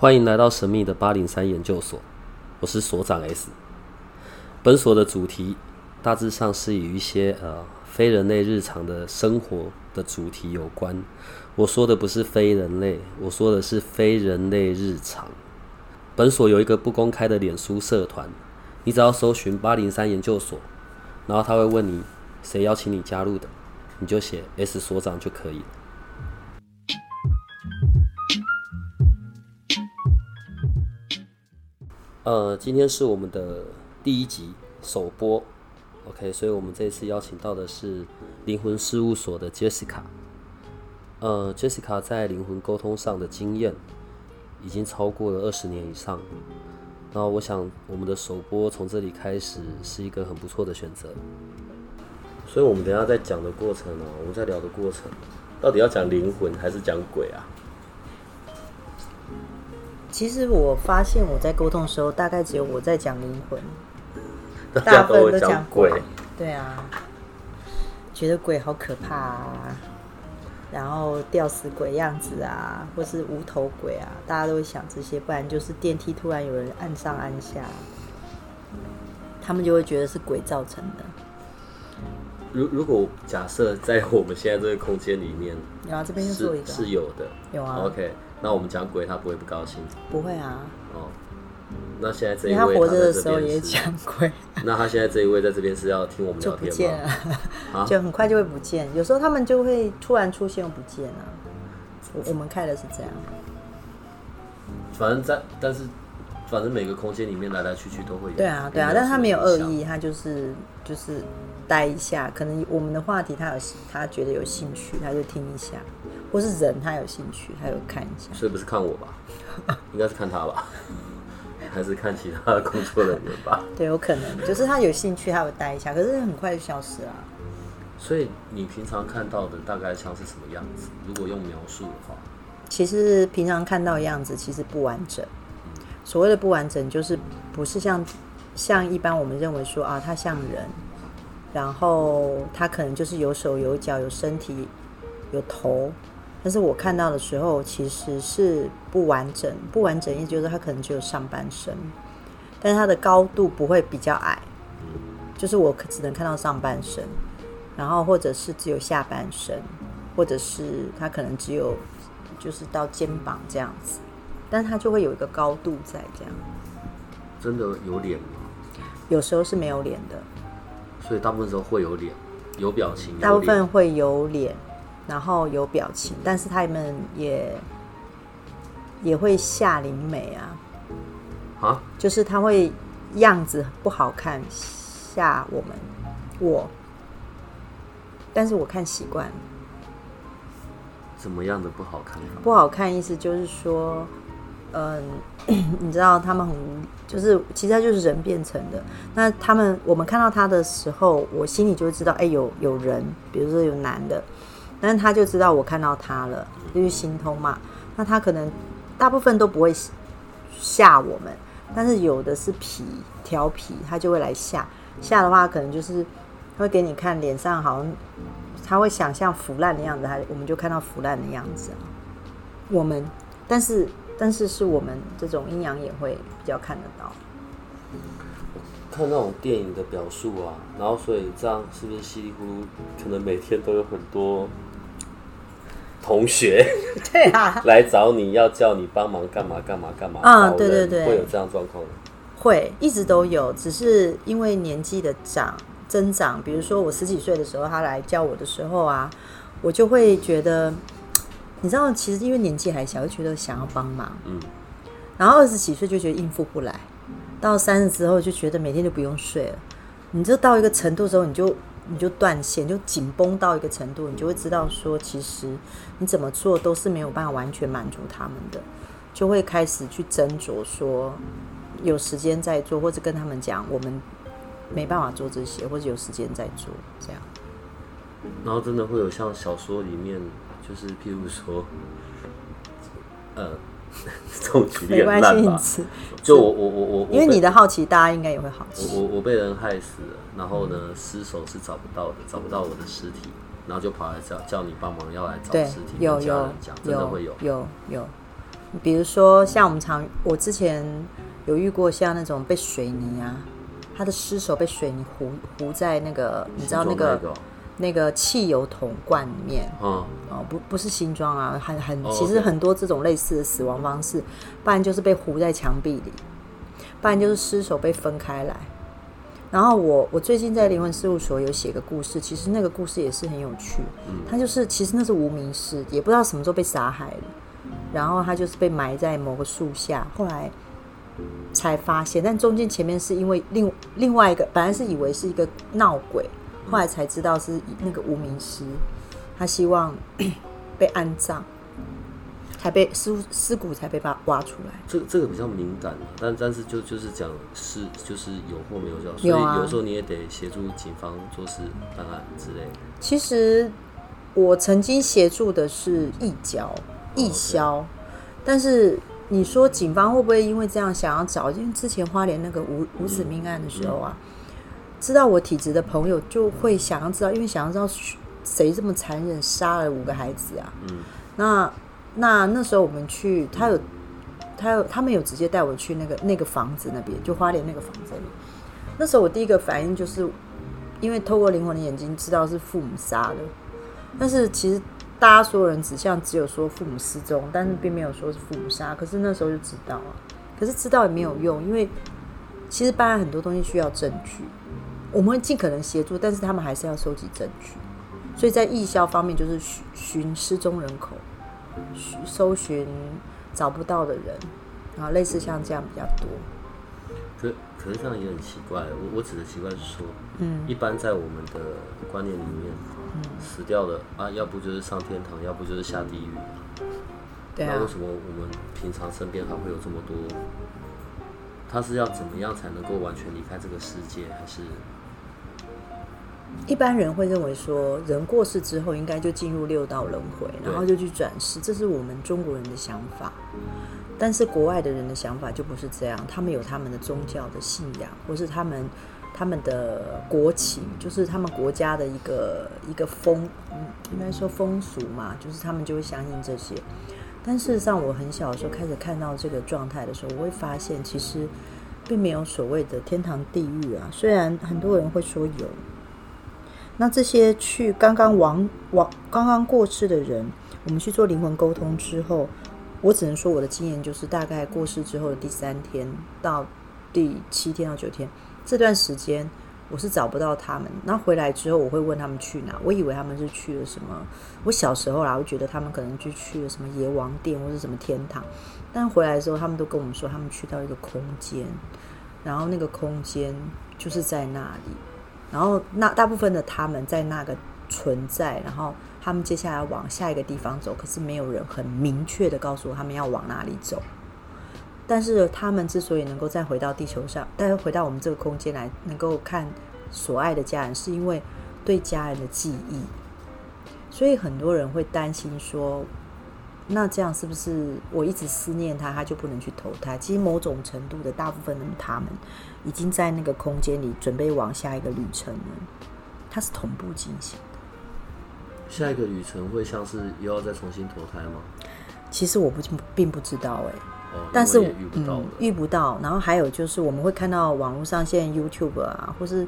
欢迎来到神秘的八零三研究所，我是所长 S。本所的主题大致上是与一些呃非人类日常的生活的主题有关。我说的不是非人类，我说的是非人类日常。本所有一个不公开的脸书社团，你只要搜寻八零三研究所，然后他会问你谁邀请你加入的，你就写 S 所长就可以了。呃，今天是我们的第一集首播，OK，所以我们这次邀请到的是灵魂事务所的 Jessica。呃，Jessica 在灵魂沟通上的经验已经超过了二十年以上，然后我想我们的首播从这里开始是一个很不错的选择。所以，我们等下在讲的过程呢、我们在聊的过程，到底要讲灵魂还是讲鬼啊？其实我发现我在沟通的时候，大概只有我在讲灵魂，大部分都讲讲鬼。对啊，觉得鬼好可怕啊，然后吊死鬼样子啊，或是无头鬼啊，大家都会想这些，不然就是电梯突然有人按上按下，他们就会觉得是鬼造成的。如如果假设在我们现在这个空间里面有啊，这边又做一是个啊，是有的。有啊，OK，那我们讲鬼，他不会不高兴不会啊，哦。那现在这一位他活着的时候也讲鬼，那他现在这一位在这边是要听我们就聊天不见吗？了。啊，就很快就会不见。有时候他们就会突然出现又不见啊。我我们开的是这样，反正在但是反正每个空间里面来来去去都会有。对啊对啊，但他没有恶。意，他就是就是待一下，可能我们的话题他有他觉得有兴趣，他就听一下，或是人他有兴趣，他有看一下。所以不是看我吧？应该是看他吧？还是看其他的工作人员吧？对，有可能就是他有兴趣，他有待一下，可是很快就消失了。所以你平常看到的大概像是什么样子？如果用描述的话，其实平常看到的样子其实不完整。所谓的不完整，就是不是像像一般我们认为说啊，他像人，然后他可能就是有手有脚有身体有头，但是我看到的时候其实是不完整，不完整意思就是它可能只有上半身，但是它的高度不会比较矮，就是我可只能看到上半身，然后或者是只有下半身，或者是它可能只有就是到肩膀这样子，但是它就会有一个高度在这样，真的有脸吗？有时候是没有脸的，所以大部分时候会有脸，有表情，有大部分会有脸，然后有表情，但是他们也也会吓灵美啊，啊，就是他会样子不好看吓我们我，但是我看习惯了。怎么样的不好看法？不好看，意思就是说，嗯，你知道他们很无，就是其实他就是人变成的。那他们我们看到他的时候，我心里就会知道，哎、有有人，比如说有男的，但是他就知道我看到他了，就是心通嘛。那他可能大部分都不会吓我们，但是有的是皮调皮，他就会来吓。吓的话，可能就是他会给你看脸上好像他会想象腐烂的样子，他我们就看到腐烂的样子啊。我们，但是但是是我们这种阴阳眼会比较看得到。看那种电影的表述啊，然后所以这样是不是稀里糊涂，可能每天都有很多同学 对啊，来找你要叫你帮忙干嘛干嘛干嘛？啊对对对会有这样状况吗。会一直都有，只是因为年纪的长增长，比如说我十几岁的时候，他来叫我的时候啊，我就会觉得，你知道，其实因为年纪还小，就觉得想要帮忙，嗯，然后二十几岁就觉得应付不来，到三十之后就觉得每天就不用睡了，你就到一个程度之后，你就你就断线，就紧绷到一个程度，你就会知道说，其实你怎么做都是没有办法完全满足他们的，就会开始去斟酌说，有时间再做，或者跟他们讲，我们没办法做这些，或者有时间再做，这样。然后真的会有像小说里面，就是譬如说，呃，这种举例烂吧？就我我我我，因为你的好奇，大家应该也会好奇。我我我被人害死了，然后呢，尸首是找不到的，找不到我的尸体，然后就跑来叫叫你帮忙要来找尸体，有有讲，真的会有。有有有，比如说像我们常，我之前有遇过像那种被水泥啊，他的尸首被水泥糊糊在那个，你知道那个个那个汽油桶罐里面。嗯哦，不不是新装啊，很很哦其实很多这种类似的死亡方式，不然就是被糊在墙壁里，不然就是尸首被分开来。然后我我最近在灵魂事务所有写个故事，其实那个故事也是很有趣。他就是其实那是无名氏，也不知道什么时候被杀害的，然后他就是被埋在某个树下，后来才发现，但中间前面是因为另另外一个，本来是以为是一个闹鬼，后来才知道是那个无名氏，他希望被安葬，才被尸尸骨才被挖挖出来。这这个比较敏感啊，但但是就就是讲是就是有或没有就好，所以有时候你也得协助警方做事办案之类的。其实我曾经协助的是义交、义消，但是你说警方会不会因为这样想要找？因为之前花莲那个无无子命案的时候啊，知道我体质的朋友就会想要知道，因为想要知道谁这么残忍杀了五个孩子啊。嗯，那那那时候我们去，他有他有他们有直接带我去那个那个房子那边，就花莲那个房子里。那时候我第一个反应就是，因为透过灵魂的眼睛知道是父母杀的，但是其实大家所有人指向只有说父母失踪，但是并没有说是父母杀。可是那时候就知道啊，可是知道也没有用，因为其实办案很多东西需要证据，我们会尽可能协助，但是他们还是要收集证据。所以在义消方面，就是寻寻失踪人口，搜寻找不到的人，然后类似像这样比较多。可可是这样也很奇怪。我我指的奇怪是说，嗯，一般在我们的观念里面，死掉了啊，要不就是上天堂，要不就是下地狱。对啊那为，什么我们平常身边还会有这么多？他是要怎么样才能够完全离开这个世界？还是一般人会认为说，人过世之后应该就进入六道轮回，然后就去转世，这是我们中国人的想法。但是国外的人的想法就不是这样，他们有他们的宗教的信仰，或是他们他们的国情，就是他们国家的一个一个风，嗯，应该说风俗嘛，就是他们就会相信这些。但事实上，我很小的时候开始看到这个状态的时候，我会发现其实并没有所谓的天堂地狱啊。虽然很多人会说有，那这些去刚刚亡亡刚刚过世的人，我们去做灵魂沟通之后，我只能说我的经验就是，大概过世之后的第三天到第七天到九天这段时间，我是找不到他们。那回来之后，我会问他们去哪。我以为他们是去了什么，我小时候啦，我觉得他们可能就去了什么阎王殿或者什么天堂。但回来的时候，他们都跟我们说，他们去到一个空间，然后那个空间就是在那里。然后那大部分的他们在那个存在，然后他们接下来往下一个地方走，可是没有人很明确的告诉他们要往哪里走。但是他们之所以能够再回到地球上，再回到我们这个空间来，能够看所爱的家人，是因为对家人的记忆。所以很多人会担心说，那这样是不是我一直思念他，他就不能去投胎？其实某种程度的大部分的他们已经在那个空间里准备往下一个旅程了，它是同步进行的。下一个旅程会像是又要再重新投胎吗？其实我不并不知道哎、哦，但是嗯、。遇不到。然后还有就是，我们会看到网络上现在 YouTube 啊，或是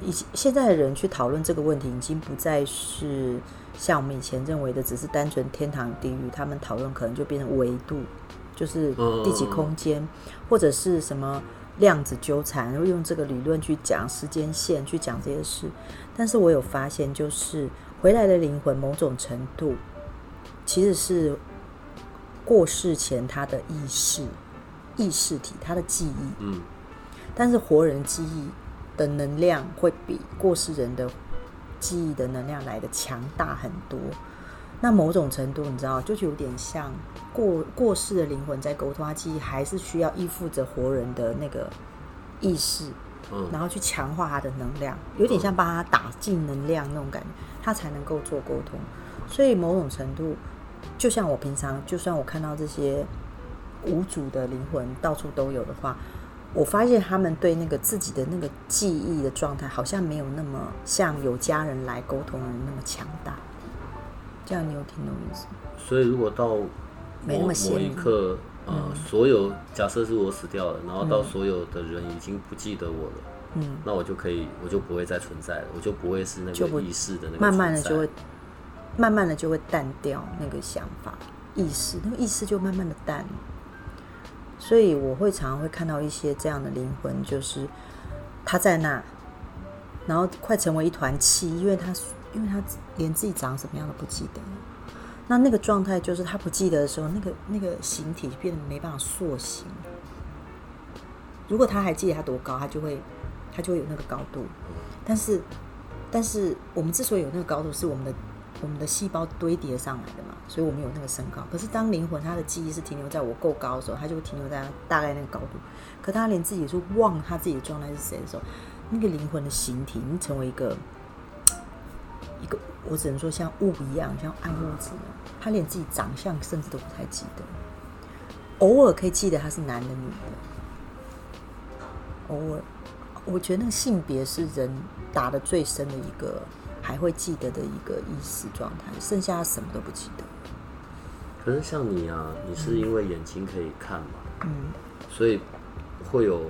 以前现在的人去讨论这个问题，已经不再是像我们以前认为的，只是单纯天堂地狱。他们讨论可能就变成维度，就是第几空间，或者是什么量子纠缠，然后用这个理论去讲时间线，去讲这些事。但是我有发现，就是回来的灵魂某种程度其实是过世前他的意识、意识体、他的记忆，嗯，但是活人记忆的能量会比过世人的记忆的能量来的强大很多。那某种程度，你知道，就有点像过过世的灵魂在沟通，他记忆还是需要依附着活人的那个意识，嗯然后去强化他的能量，有点像帮他打进能量那种感觉，他才能够做沟通。所以某种程度，就像我平常，就算我看到这些无主的灵魂到处都有的话，我发现他们对那个自己的那个记忆的状态，好像没有那么像有家人来沟通的人那么强大。这样你有听懂意思吗？所以如果到没那么鲜某一。刻，呃，所有假设是我死掉了，然后到所有的人已经不记得我了，嗯，那我就可以，我就不会再存在了，我就不会是那个意识的那个慢慢的就会，慢慢的就会淡掉那个想法、意识，那个意识就慢慢的淡。所以我会常常会看到一些这样的灵魂，就是他在那，然后快成为一团气，因为他因为他连自己长什么样都不记得。那那个状态就是他不记得的时候，那个那个形体变得没办法塑形。如果他还记得他多高，他就会他就会有那个高度。但是但是我们之所以有那个高度，是我们的我们的细胞堆叠上来的嘛，所以我们有那个身高。可是当灵魂它的记忆是停留在我够高的时候，它就会停留在大概那个高度。可他连自己也是忘他自己的状态是谁的时候，那个灵魂的形体已经成为一个一个，我只能说像雾一样，像暗物质一样。他连自己长相甚至都不太记得，偶尔可以记得他是男的女的，偶尔。我觉得那个性别是人打的最深的一个，还会记得的一个意识状态，剩下什么都不记得。可是像你啊，你是因为眼睛可以看嘛，嗯，所以会有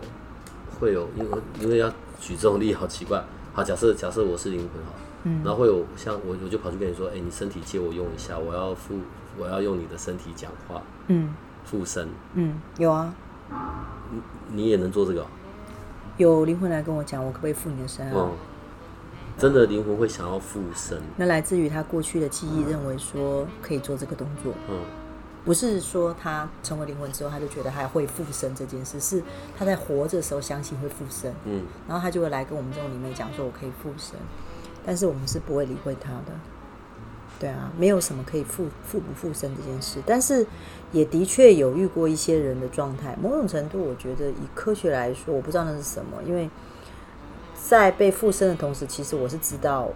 会有，因为因为要举这种例好奇怪。好，假设假设我是灵魂哈，嗯然后会有像我我就跑去跟你说，哎、你身体借我用一下，我要附我要用你的身体讲话，嗯附身，嗯，有啊，你也能做这个哦、有灵魂来跟我讲，我可不可以附你的身啊？嗯，真的灵魂会想要附身，那来自于他过去的记忆，认为说可以做这个动作，嗯。不是说他成为灵魂之后他就觉得还会附身这件事，是他在活着的时候相信会附身，嗯，然后他就会来跟我们这种灵媒讲说我可以附身，但是我们是不会理会他的。对啊，没有什么可以附附不附身这件事，但是也的确有遇过一些人的状态。某种程度，我觉得以科学来说，我不知道那是什么，因为在被附身的同时，其实我是知道，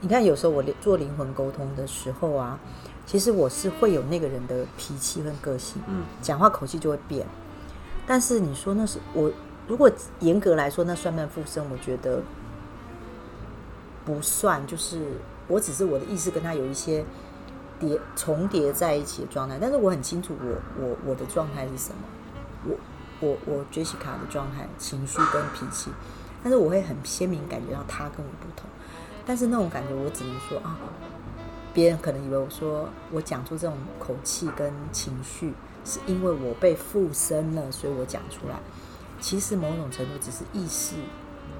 你看有时候我做灵魂沟通的时候啊，其实我是会有那个人的脾气跟个性，嗯，讲话口气就会变。但是你说那是我，如果严格来说，那算不算附身？我觉得不算，就是我只是我的意识跟他有一些叠重叠在一起的状态，但是我很清楚我我我的状态是什么，我我我 Jessica 的状态、情绪跟脾气，但是我会很鲜明感觉到他跟我不同，但是那种感觉我只能说啊，别人可能以为我说我讲出这种口气跟情绪，是因为我被附身了，所以我讲出来。其实某种程度只是意识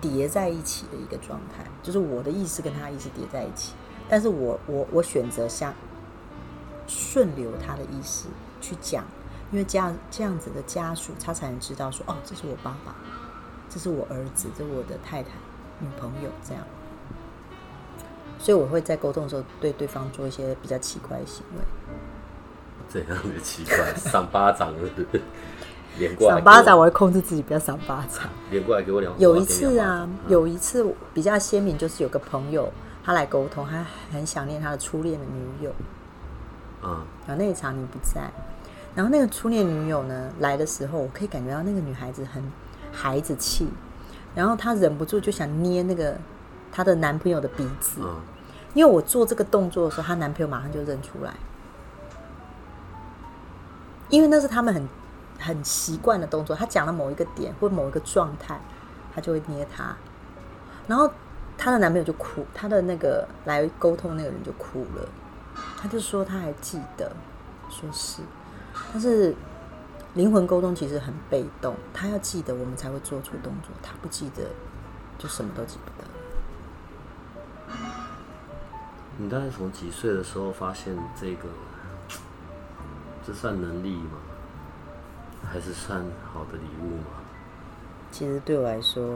叠在一起的一个状态，就是我的意识跟他意识叠在一起，但是我我我选择像顺流他的意识去讲，因为这样这样子的家属他才能知道说，哦，这是我爸爸，这是我儿子，这是我的太太、女朋友这样。所以我会在沟通的时候对对方做一些比较奇怪的行为，怎样的奇怪？赏巴掌是不是，连过来赏巴掌，我我会控制自己不要赏巴掌。连过来给我两，有一次啊有一次比较鲜明，就是有个朋友他来沟通，他很想念他的初恋的女友，嗯然后那一场你不在，然后那个初恋女友呢来的时候，我可以感觉到那个女孩子很孩子气，然后她忍不住就想捏那个她的男朋友的鼻子，嗯。因为我做这个动作的时候，她男朋友马上就认出来，因为那是他们很很习惯的动作。他讲了某一个点或某一个状态，他就会捏他，然后她的男朋友就哭，她的那个来沟通那个人就哭了，他就说他还记得，说是，但是灵魂沟通其实很被动，他要记得我们才会做出动作，他不记得就什么都记不得。你大概从几岁的时候发现这个？这算能力吗？还是算好的礼物吗？其实对我来说，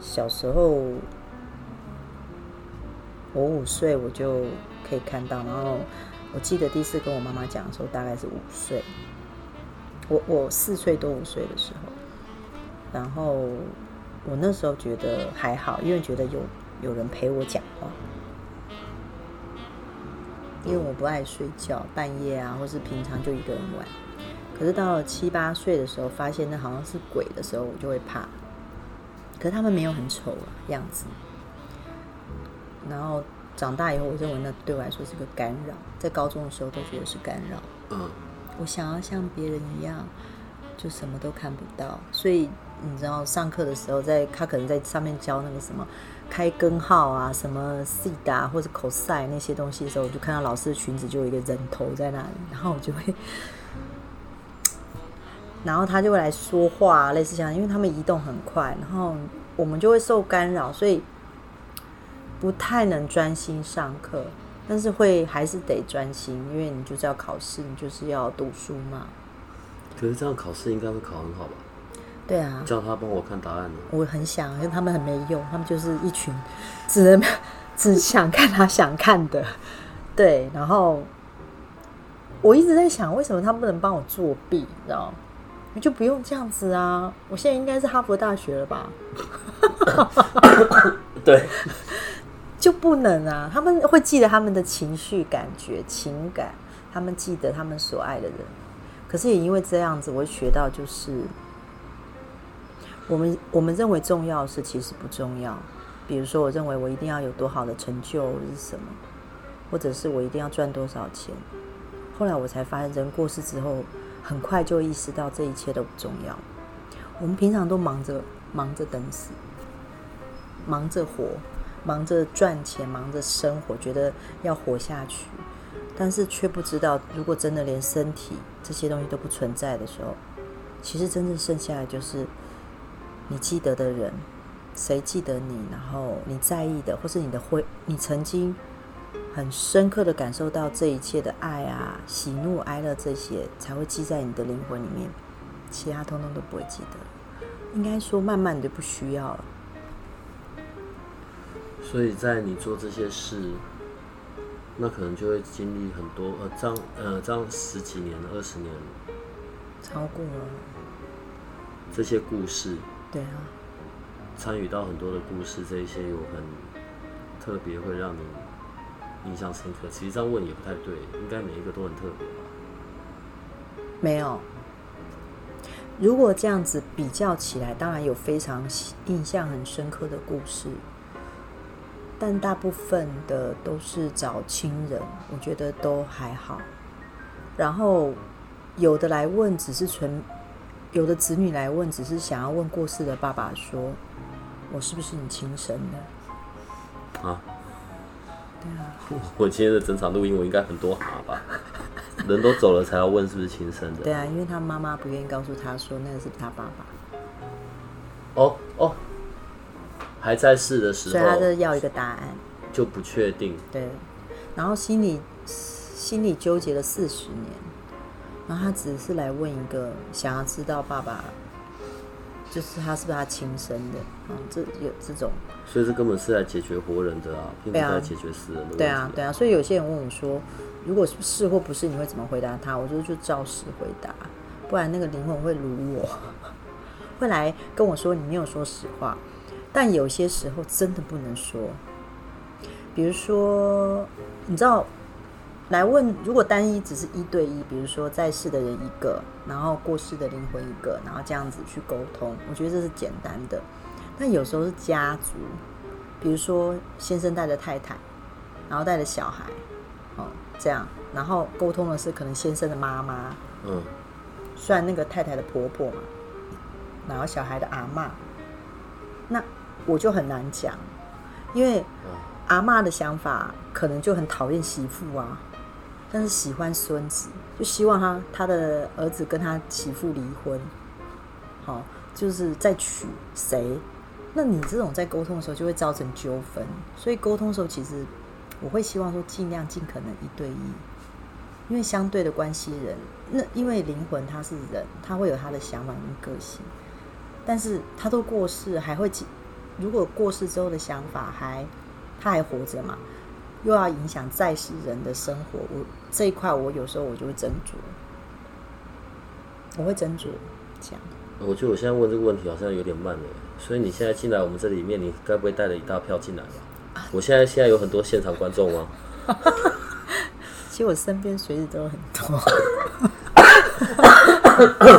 小时候我五岁我就可以看到，然后我记得第一次跟我妈妈讲的时候，大概是五岁，我我四岁多五岁的时候，然后我那时候觉得还好，因为觉得有有人陪我讲话。因为我不爱睡觉，半夜啊，或是平常就一个人玩。可是到了七八岁的时候，发现那好像是鬼的时候，我就会怕。可是他们没有很丑啊样子。然后长大以后，我认为那对我来说是个干扰，在高中的时候都觉得是干扰。嗯，我想要像别人一样，就什么都看不到。所以你知道，上课的时候，在他可能在上面教那个什么开根号啊，什么 C 达或者 cos 那些东西的时候，我就看到老师的裙子就有一个人头在那里，然后我就会，然后他就会来说话，类似这样，因为他们移动很快，然后我们就会受干扰，所以不太能专心上课。但是会还是得专心，因为你就是要考试，你就是要读书嘛。可是这样考试应该会考很好吧？对啊，叫他帮我看答案呢。我很想，因为他们很没用，他们就是一群只能 只想看他想看的。对，然后我一直在想，为什么他不能帮我作弊？你知道你就不用这样子啊！我现在应该是哈佛大学了吧？对。就不能啊！他们会记得他们的情绪、感觉、情感，他们记得他们所爱的人。可是也因为这样子，我学到就是，我们我们认为重要的事其实不重要。比如说，我认为我一定要有多好的成就是什么，或者是我一定要赚多少钱。后来我才发现，人过世之后，很快就意识到这一切都不重要。我们平常都忙着忙着等死，忙着活。忙着赚钱，忙着生活，觉得要活下去，但是却不知道，如果真的连身体这些东西都不存在的时候，其实真正剩下的就是你记得的人，谁记得你，然后你在意的，或是你的会，你曾经很深刻的感受到这一切的爱啊、喜怒哀乐这些，才会记在你的灵魂里面，其他通通都不会记得。应该说，慢慢的不需要了。所以在你做这些事，那可能就会经历很多呃，这样呃，这样十几年、二十年，超过了这些故事。对啊，参与到很多的故事，这一些有很特别，会让你印象深刻。其实这样问也不太对，应该每一个都很特别吧？没有。如果这样子比较起来，当然有非常印象很深刻的故事。但大部分的都是找亲人，我觉得都还好。然后有的来问，只是纯；有的子女来问，只是想要问过世的爸爸说：“我是不是你亲生的？”啊？对啊。我今天的整场录音，我应该很多哈吧？人都走了才要问是不是亲生的？对啊，因为他妈妈不愿意告诉他说那个是他爸爸。哦哦。还在世的时候，所以他是要一个答案，就不确定。对，然后心里心里纠结了四十年，然后他只是来问一个，想要知道爸爸就是他是不是他亲生的啊？这有这种，所以这根本是来解决活人的啊，并不是来解决死人的。对啊，对啊，所以有些人问我说，如果是或不是，你会怎么回答他？我就就照实回答，不然那个灵魂会辱我，会来跟我说你没有说实话。但有些时候真的不能说，比如说，你知道，来问如果单一只是一对一，比如说在世的人一个，然后过世的灵魂一个，然后这样子去沟通，我觉得这是简单的。但有时候是家族，比如说先生带着太太，然后带着小孩，哦，这样，然后沟通的是可能先生的妈妈，嗯，算那个太太的婆婆嘛，然后小孩的阿妈，那。我就很难讲，因为阿妈的想法可能就很讨厌媳妇啊，但是喜欢孙子，就希望他他的儿子跟他媳妇离婚，好，就是再娶谁？那你这种在沟通的时候就会造成纠纷，所以沟通的时候其实我会希望说尽量尽可能一对一，因为相对的关系人，那因为灵魂他是人，他会有他的想法跟个性，但是他都过世还会如果过世之后的想法还他还活着嘛，又要影响在世人的生活，我这一块我有时候我就会斟酌，我会斟酌这样。我觉得我现在问这个问题好像有点慢了，所以你现在进来我们这里面，你该不会带了一大票进来吧？我现在现在有很多现场观众吗？其实我身边随时都有很多，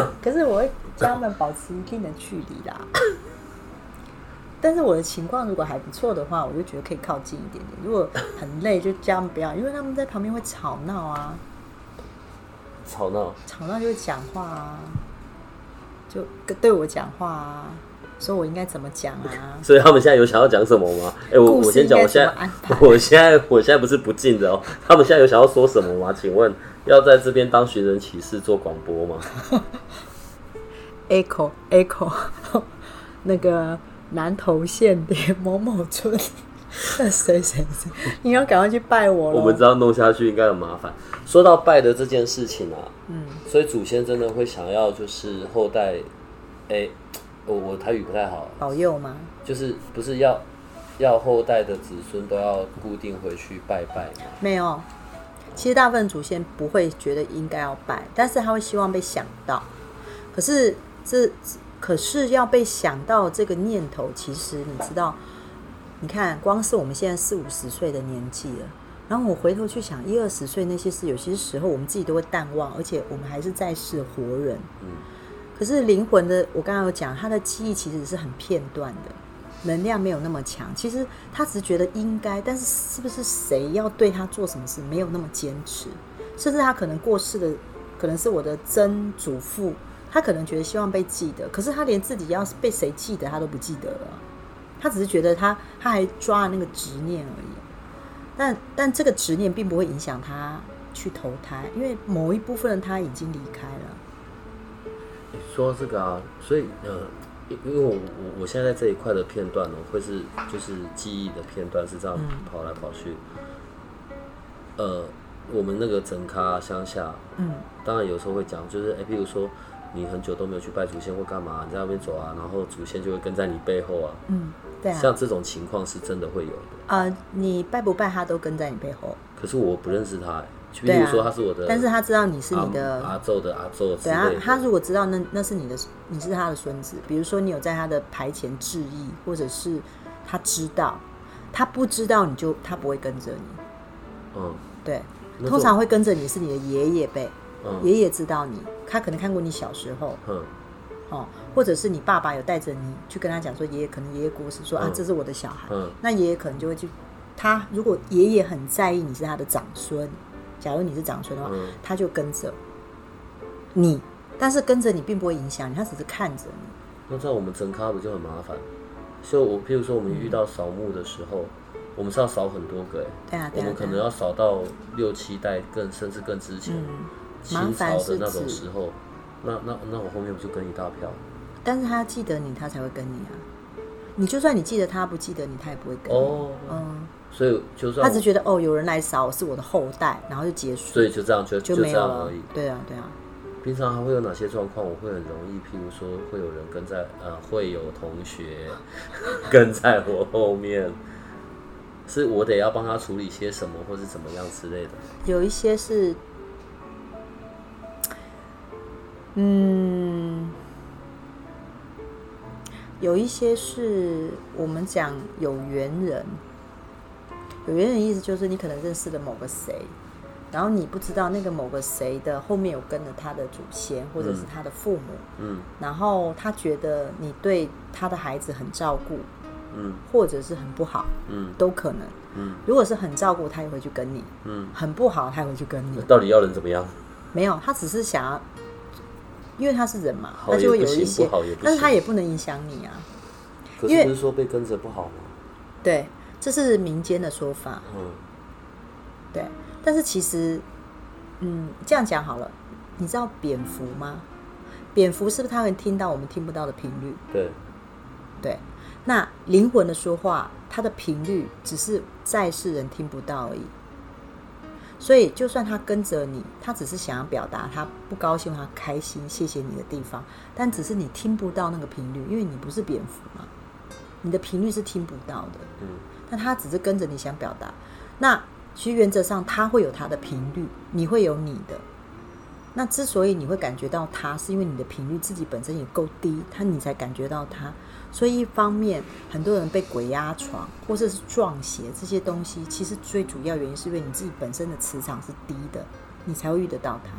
可是我会将他们保持一定的距离啦。但是我的情况如果还不错的话，我就觉得可以靠近一点点。如果很累，就叫他们不要，因为他们在旁边会吵闹啊。吵闹，吵闹就会讲话啊，就跟对我讲话啊，说我应该怎么讲啊。所以他们现在有想要讲什么吗？哎、我我先讲，我现在 我现在我现在不是不敬的哦，他们现在有想要说什么吗？请问要在这边当寻人启事做广播吗？echo echo 那个南投县的 某某村，那谁谁谁，你要赶快去拜我了。我们这样弄下去应该很麻烦。说到拜的这件事情啊，嗯，所以祖先真的会想要就是后代，哎、我我台语不太好，保佑吗？就是不是要要后代的子孙都要固定回去拜拜吗？没有，其实大部分祖先不会觉得应该要拜，但是他会希望被想到。可是这可是要被想到这个念头，其实你知道，你看，光是我们现在四五十岁的年纪了，然后我回头去想一二十岁那些事，有些时候我们自己都会淡忘，而且我们还是在世的活人。嗯可是灵魂的，我刚刚有讲，他的记忆其实是很片段的，能量没有那么强。其实他只是觉得应该，但是是不是谁要对他做什么事，没有那么坚持。甚至他可能过世的，可能是我的曾祖父，他可能觉得希望被记得，可是他连自己要是被谁记得，他都不记得了。他只是觉得他他还抓了那个执念而已。但但这个执念并不会影响他去投胎，因为某一部分的他已经离开了。说这个啊，所以呃，因因为我我我现在在这一块的片段呢，会是就是记忆的片段是这样跑来跑去。呃，我们那个整咖乡下，嗯，当然有时候会讲，就是哎、譬如说你很久都没有去拜祖先或干嘛，你在那边走啊，然后祖先就会跟在你背后啊，嗯，对啊，像这种情况是真的会有的。呃，你拜不拜他都跟在你背后，可是我不认识他、比如说他是我的，但是他知道你是你的，阿宙的阿宙之对啊他如果知道那那是你的，你是他的孙子，比如说你有在他的牌前致意，或者是他知道，他不知道你就他不会跟着你，嗯。对，通常会跟着你是你的爷爷辈，嗯。爷爷知道你，他可能看过你小时候，嗯。哦，或者是你爸爸有带着你去跟他讲说，爷爷可能爷爷过世，说啊嗯。这是我的小孩，嗯。那爷爷可能就会去，他如果爷爷很在意你是他的长孙，假如你是长孙的话，嗯。他就跟着你，但是跟着你并不会影响你，他只是看着你。那这样我们整咖不就很麻烦？就我譬如说我们遇到扫墓的时候，我们是要扫很多个、欸，对啊，我。们可能要扫到六七代更甚至更之前，清烦是朝的那种时候，那那那我后面不就跟一大票？但是他记得你，他才会跟你啊。你就算你记得他不记得你，他也不会跟你。哦，嗯，所以就算他只觉得哦，有人来扫是我的后代，然后就结束，所以就这样就就没有了样而已。。对啊，对啊。平常还会有哪些状况？我会很容易，譬如说会有人跟在呃，会有同学 跟在我后面，是我得要帮他处理些什么，或是怎么样之类的。有一些是，嗯，有一些是我们讲有缘人，有缘人的意思就是你可能认识了某个谁，然后你不知道那个某个谁的后面有跟着他的祖先或者是他的父母，嗯然后他觉得你对他的孩子很照顾，嗯或者是很不好，嗯都可能。嗯如果是很照顾，他也会去跟你；嗯，很不好，他也会去跟你。到底要人怎么样？没有，他只是想要，因为他是人嘛，好他就会有一些但是他也不能影响你啊。可因为是不是说被跟着不好吗？对，这是民间的说法。嗯对，但是其实，嗯，这样讲好了，你知道蝙蝠吗？蝙蝠是不是它能听到我们听不到的频率？对，对，那灵魂的说话，它的频率只是在世人听不到而已。所以，就算他跟着你，他只是想要表达他不高兴、他开心、谢谢你的地方，但只是你听不到那个频率，因为你不是蝙蝠嘛，你的频率是听不到的。嗯但他只是跟着你想表达。那其实原则上他会有他的频率，你会有你的。那之所以你会感觉到他，是因为你的频率自己本身也够低，他你才感觉到他。所以一方面，很多人被鬼压床或者是撞邪这些东西，其实最主要原因是因为你自己本身的磁场是低的，你才会遇得到他。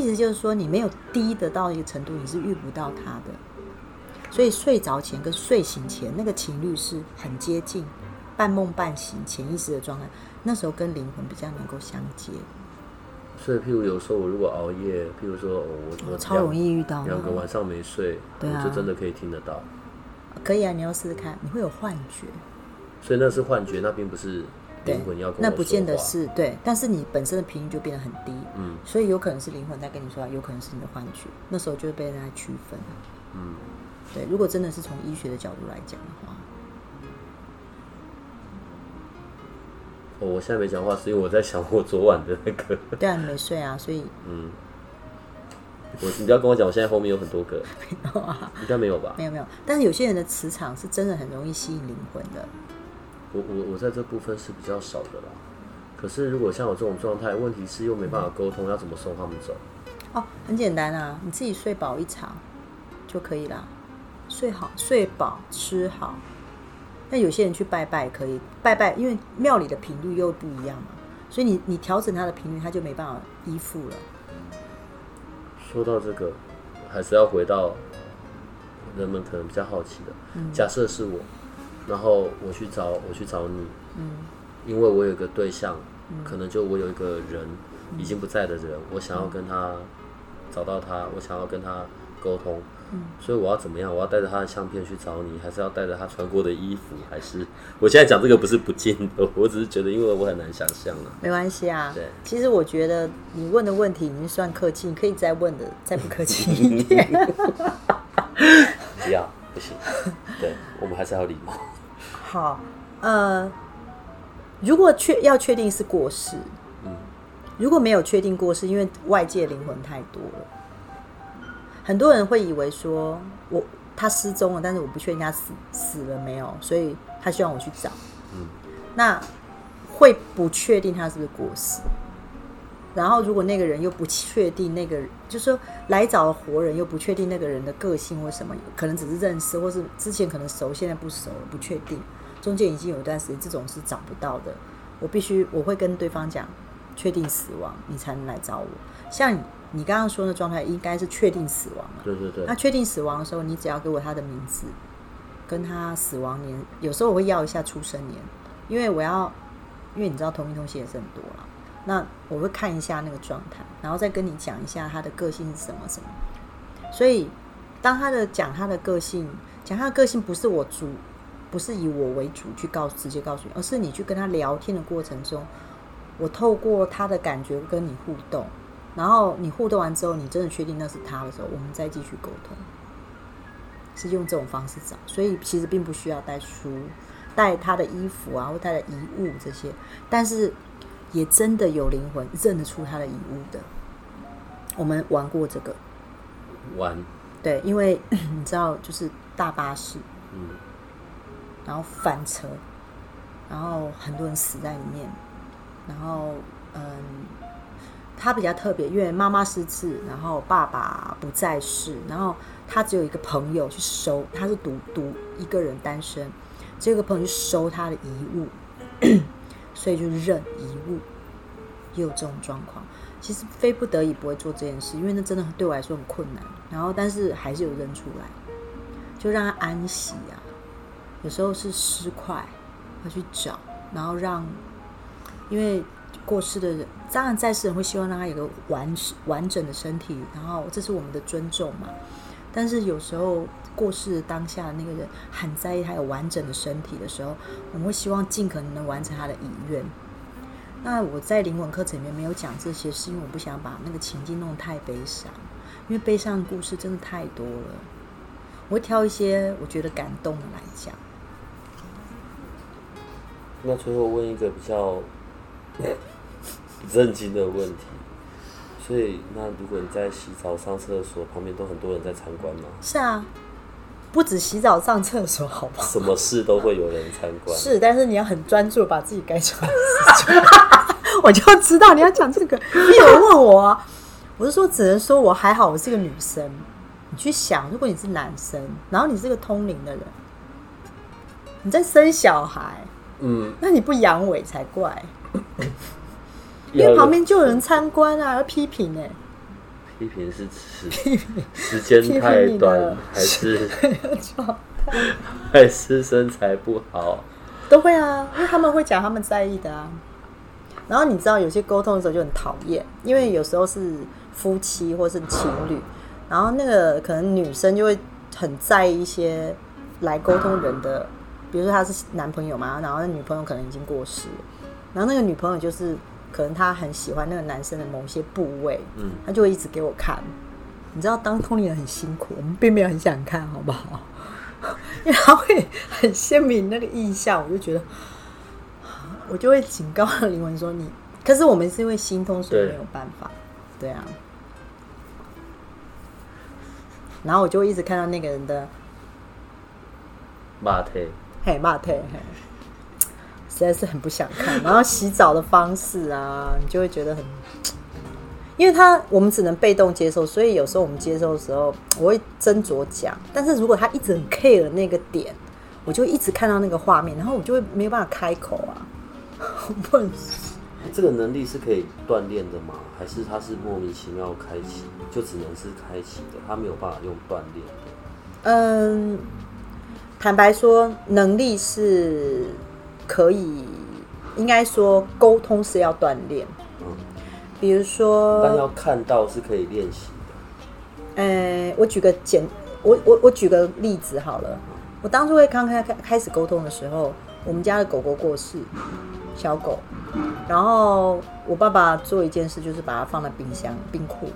意思就是说，你没有低的到一个程度，你是遇不到他的。所以睡着前跟睡醒前那个频率是很接近，半梦半醒、潜意识的状态，那时候跟灵魂比较能够相接。所以，譬如有时候我如果熬夜，譬如说哦我我超容易遇到。两个晚上没睡，对啊我就真的可以听得到。可以啊，你要试试看，你会有幻觉。所以那是幻觉，那并不是灵魂要那不见得。是对，但是你本身的频率就变得很低，嗯所以有可能是灵魂在跟你说话，有可能是你的幻觉，那时候就会被人家区分。嗯，对，如果真的是从医学的角度来讲的话，哦，我现在没讲话，是因为我在想我昨晚的那个，对啊，你没睡啊，所以 嗯，我你不要跟我讲，我现在后面有很多个，应该没有吧？没有没有。但是有些人的磁场是真的很容易吸引灵魂的，我我我在这部分是比较少的啦。可是如果像我这种状态，问题是又没办法沟通，要怎么送他们走？哦，很简单啊，你自己睡饱一场就可以啦，睡好、睡饱、吃好。那有些人去拜拜可以拜拜，因为庙里的频率又不一样嘛，所以你你调整它的频率，它就没办法依附了。说到这个，还是要回到人们可能比较好奇的。假设是我，然后我去找我去找你，嗯因为我有一个对象，可能就我有一个人已经不在的人，我想要跟他找到他，我想要跟他沟通。所以我要怎么样？我要带着他的相片去找你，还是要带着他穿过的衣服？还是我现在讲这个不是不敬的，我只是觉得，因为我很难想象了。没关系啊对。其实我觉得你问的问题已经算客气，你可以再问的再不客气一点。不要，不行，对我们还是要礼貌。好，呃，如果确要确定是过世，嗯如果没有确定过世，因为外界灵魂太多了，很多人会以为说我他失踪了，但是我不确定他死死了没有，所以他希望我去找。嗯，那会不确定他是不是过世。然后，如果那个人又不确定那个，就是说来找的活人又不确定那个人的个性或什么，可能只是认识，或是之前可能熟，现在不熟了，不确定，中间已经有一段时间，这种是找不到的。我必须我会跟对方讲，确定死亡，你才能来找我。像你你刚刚说的状态，应该是确定死亡嘛？对对对那，确定死亡的时候，你只要给我他的名字，跟他死亡年，有时候我会要一下出生年，因为我要，因为你知道同名同姓也是很多啦。那我会看一下那个状态，然后再跟你讲一下他的个性是什么什么。所以，当他的讲他的个性，讲他的个性不是我主，不是以我为主去告直接告诉你，而是你去跟他聊天的过程中，我透过他的感觉跟你互动，然后你互动完之后，你真的确定那是他的时候，我们再继续沟通，是用这种方式找。所以其实并不需要带书、带他的衣服啊，或带的遗物这些，但是也真的有灵魂认得出他的遗物的。我们玩过这个，玩，对，因为你知道，就是大巴士，嗯。然后翻车，然后很多人死在里面，然后嗯，他比较特别，因为妈妈失智，然后爸爸不在世，然后他只有一个朋友去收，他是独独一个人单身，只有一个朋友去收他的遗物，所以就认遗物，也有这种状况。其实非不得已不会做这件事，因为那真的对我来说很困难。然后，但是还是有认出来，就让他安息啊。有时候是尸块，他去找，然后让，因为过世的人，当然在世人会希望让他有个完完整的身体，然后这是我们的尊重嘛。但是有时候过世的当下那个人很在意他有完整的身体的时候，我们会希望尽可能能完成他的遗愿。那我在灵魂课程里面没有讲这些，是因为我不想把那个情境弄得太悲伤，因为悲伤的故事真的太多了。我会挑一些我觉得感动的来讲。那最后问一个比较震惊的问题，所以那如果你在洗澡、上厕所旁边都很多人在参观吗？是啊，不止洗澡、上厕所，好不好？什么事都会有人参观。是，但是你要很专注，把自己该做的事情。我就知道你要讲这个，你有人问我、啊，我是说，只能说我还好，我是个女生。你去想，如果你是男生，然后你是个通灵的人，你在生小孩，嗯，那你不阳痿才怪。因为旁边就有人参观啊，要批评呢、批评是指 时间太短，还是 还是身材不好？都会啊，因为他们会讲他们在意的啊。然后你知道有些沟通的时候就很讨厌，因为有时候是夫妻或是情侣，然后那个可能女生就会很在意一些来沟通人的，比如说他是男朋友嘛，然后那女朋友可能已经过世了，然后那个女朋友就是可能她很喜欢那个男生的某些部位，嗯，她就会一直给我看。你知道当通灵人很辛苦，我们并没有很想看，好不好？因为他会很鲜明那个意象，我就觉得，我就会警告那个灵魂说你。可是我们是因为心通，所以对没有办法，对啊。然后我就会一直看到那个人的骂腿，嘿骂腿，嘿，实在是很不想看。然后洗澡的方式啊，你就会觉得很，因为他我们只能被动接受，所以有时候我们接受的时候，我会斟酌讲。但是如果他一直很 care 那个点，我就一直看到那个画面，然后我就会没有办法开口啊，我不能 这个能力是可以锻炼的吗？还是它是莫名其妙开启，就只能是开启的，它没有办法用锻炼的？嗯，坦白说，能力是可以，应该说沟通是要锻炼。嗯，比如说，但要看到是可以练习的。呃，我举个简，我我我举个例子好了。我当初会刚开开开始沟通的时候，我们家的狗狗过世，小狗，然后我爸爸做一件事，就是把它放在冰箱冰库，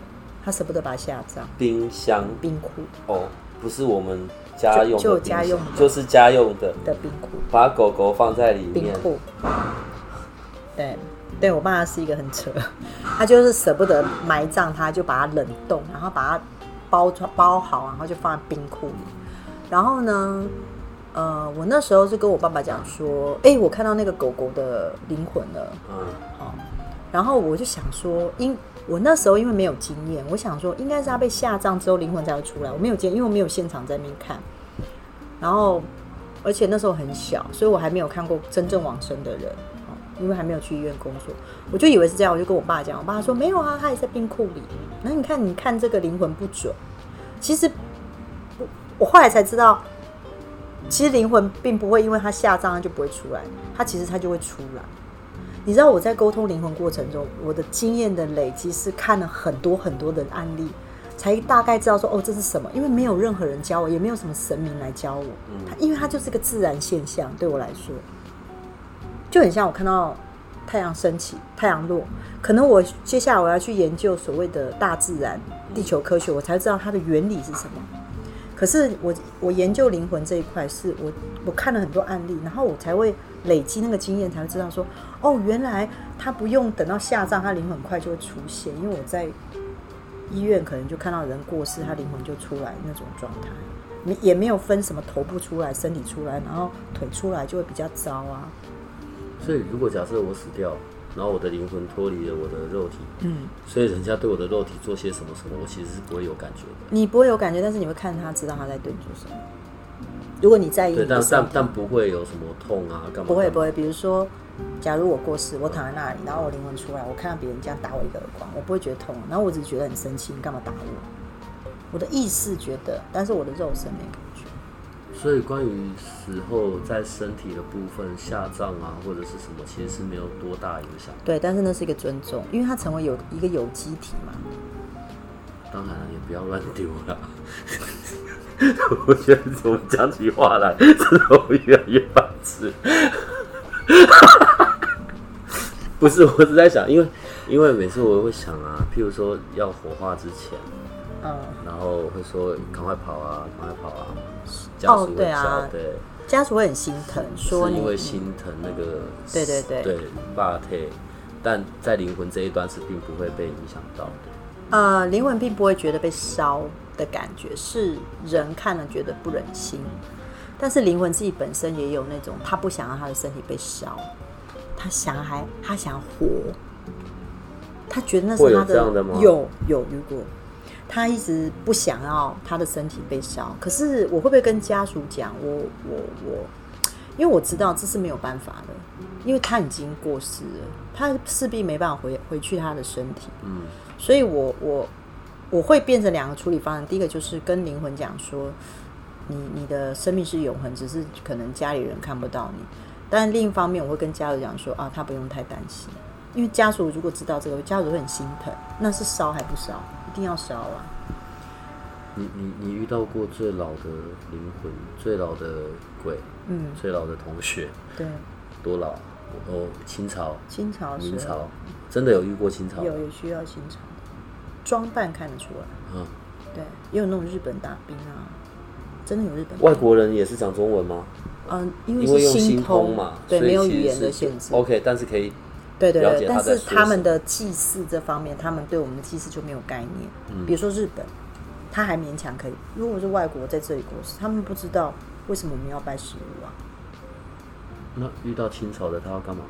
他舍不得把它下葬，冰箱？冰库。哦，不是我们家用就就家用的就是家用的，的冰库。把狗狗放在里面。冰库。对，对我爸是一个很扯，他就是舍不得埋葬它，就把它冷冻，然后把它包装包好，然后就放在冰库里。然后呢，呃，我那时候是跟我爸爸讲说，哎、我看到那个狗狗的灵魂了，嗯，哦，然后我就想说，因我那时候因为没有经验，我想说应该是他被下葬之后灵魂才会出来，我没有见，因为我没有现场在那边看，然后而且那时候很小，所以我还没有看过真正往生的人，因为还没有去医院工作，我就以为是这样，我就跟我爸讲，我爸说没有啊，他也在冰库里，那你看你看这个灵魂不准，其实我我后来才知道。其实灵魂并不会因为他下葬他就不会出来，他其实他就会出来。你知道我在沟通灵魂过程中，我的经验的累积是看了很多很多的案例，才大概知道说哦这是什么，因为没有任何人教我，也没有什么神明来教我，它因为它就是个自然现象，对我来说，就很像我看到太阳升起、太阳落，可能我接下来我要去研究所谓的大自然、地球科学，我才知道它的原理是什么。可是我我研究灵魂这一块，是我我看了很多案例，然后我才会累积那个经验，才会知道说，哦，原来他不用等到下葬，他灵魂很快就会出现。因为我在医院可能就看到人过世，他灵魂就出来那种状态，没也没有分什么头部出来、身体出来，然后腿出来就会比较糟啊。所以如果假设我死掉，然后我的灵魂脱离了我的肉体，嗯，所以人家对我的肉体做些什么什么，我其实是不会有感觉的。你不会有感觉，但是你会看他，知道他在对你做什么。如果你在意，但但但不会有什么痛啊，干嘛？会。不会不会，比如说，假如我过世，我躺在那里，然后我灵魂出来，我看到别人这样打我一个耳光，我不会觉得痛，然后我只是觉得很生气，你干嘛打我？我的意识觉得，但是我的肉身没感觉。所以关于死后在身体的部分下葬啊，或者是什么，其实是没有多大影响。对，但是那是一个尊重，因为它成为有一个有机体嘛。当然了，也不要乱丢了。我觉得怎么讲起话来，真的会越来越白痴。不是，我是在想，因为因为每次我会想啊，譬如说要火化之前，嗯，然后会说赶快跑啊，赶快跑啊，家属会对啊，对，家属会很心疼，说因为心疼那个，对对对对，霸退，但在灵魂这一端是并不会被影响到的。呃，灵魂并不会觉得被烧的感觉，是人看了觉得不忍心。但是灵魂自己本身也有那种，他不想让他的身体被烧，他想还他想活，他觉得那是他的有有如果，他一直不想要他的身体被烧。可是我会不会跟家属讲？我我我，因为我知道这是没有办法的，因为他已经过世了，他势必没办法回回去他的身体。嗯，所以我我我会变成两个处理方案。第一个就是跟灵魂讲说，你你的生命是永恒，只是可能家里人看不到你。但另一方面，我会跟家人讲说啊，他不用太担心，因为家属如果知道这个，家属会很心疼。那是烧还不烧？一定要烧啊！你你你遇到过最老的灵魂、最老的鬼、嗯，最老的同学，对，多老？哦，清朝、清朝是明朝，真的有遇过清朝？有有需要清朝的，装扮看得出来。嗯，对，也有那种日本大兵啊，真的有日本兵外国人也是讲中文吗？嗯，因为因为用心心通嘛，对，没有语言的限制。OK，但是可以对对对，但是他们的祭祀这方面，他们对我们的祭祀就没有概念。嗯比如说日本，他还勉强可以；如果是外国在这里过世，他们不知道为什么我们要拜食物啊，那遇到清朝的他要干嘛？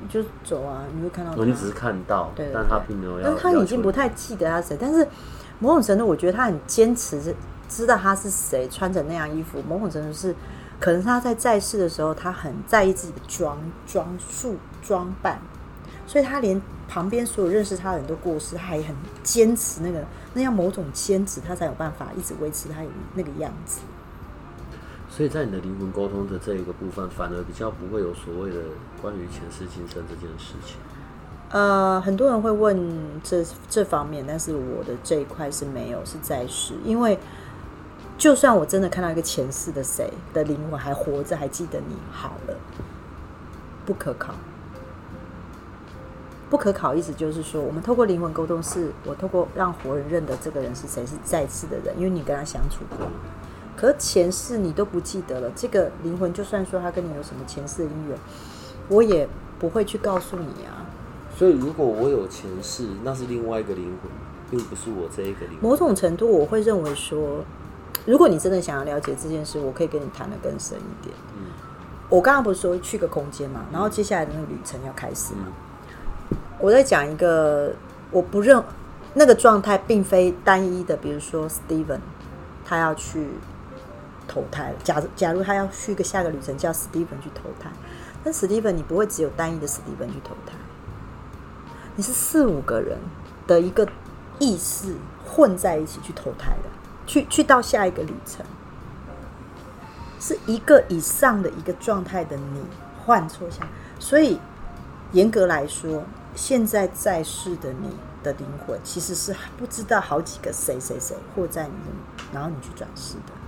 你就走啊，你会看到他。哦，你只是看到，对对但他并没有要。但他已经不太记得他是谁，但是某种程度，我觉得他很坚持知道他是谁，穿着那样衣服，某种程度是，可能他在在世的时候，他很在意自己的装装束装扮，所以他连旁边所有认识他的人都过世，他还很坚持那个那样某种坚持，他才有办法一直维持他有那个样子。所以在你的灵魂沟通的这一个部分，反而比较不会有所谓的关于前世今生这件事情。呃，很多人会问这这方面，但是我的这一块是没有，是在世，因为就算我真的看到一个前世的谁的灵魂还活着，还记得你好了，不可考。不可考，意思就是说，我们透过灵魂沟通，是我透过让活人认得这个人是谁，是在世的人，因为你跟他相处过。可是前世你都不记得了，这个灵魂就算说他跟你有什么前世的姻缘，我也不会去告诉你啊。所以如果我有前世，那是另外一个灵魂，并不是我这一个灵魂。某种程度，我会认为说，如果你真的想要了解这件事，我可以跟你谈的更深一点。嗯我刚刚不是说去个空间嘛，然后接下来的那个旅程要开始嘛。嗯我在讲一个，我不认那个状态并非单一的，比如说 Steven，他要去投胎了。假假如他要去个下个旅程叫 Steven 去投胎，但 Steven 你不会只有单一的 Steven 去投胎，你是四五个人的一个意识混在一起去投胎的，去去到下一个旅程，是一个以上的一个状态的你换错下，所以严格来说，现在在世的你的灵魂其实是不知道好几个谁谁谁或在你，然后你去转世的。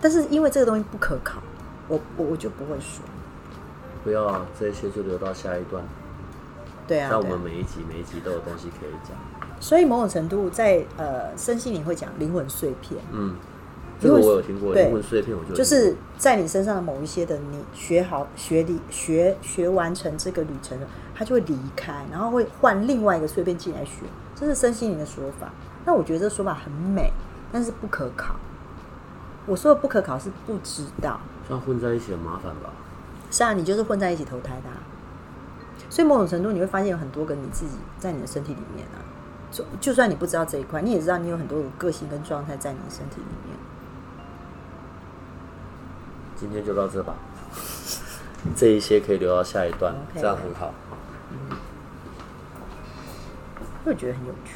但是因为这个东西不可考，我我我就不会说。不要啊这些就留到下一段，对啊，对啊让我们每一集每一集都有东西可以讲。所以某种程度在呃身心灵会讲灵魂碎片，嗯，这个我有听过，灵魂碎片我就就是在你身上的某一些的你学好学理学学完成这个旅程了，他就会离开，然后会换另外一个碎片进来学，这是身心灵的说法。那我觉得这说法很美，但是不可考。我说的不可考是不知道，这样混在一起很麻烦吧？是啊，你就是混在一起投胎的、啊，所以某种程度你会发现有很多个你自己在你的身体里面啊。就就算你不知道这一块，你也知道你有很多个个性跟状态在你的身体里面。今天就到这吧，这一些可以留到下一段这样很好。嗯会觉得很有趣。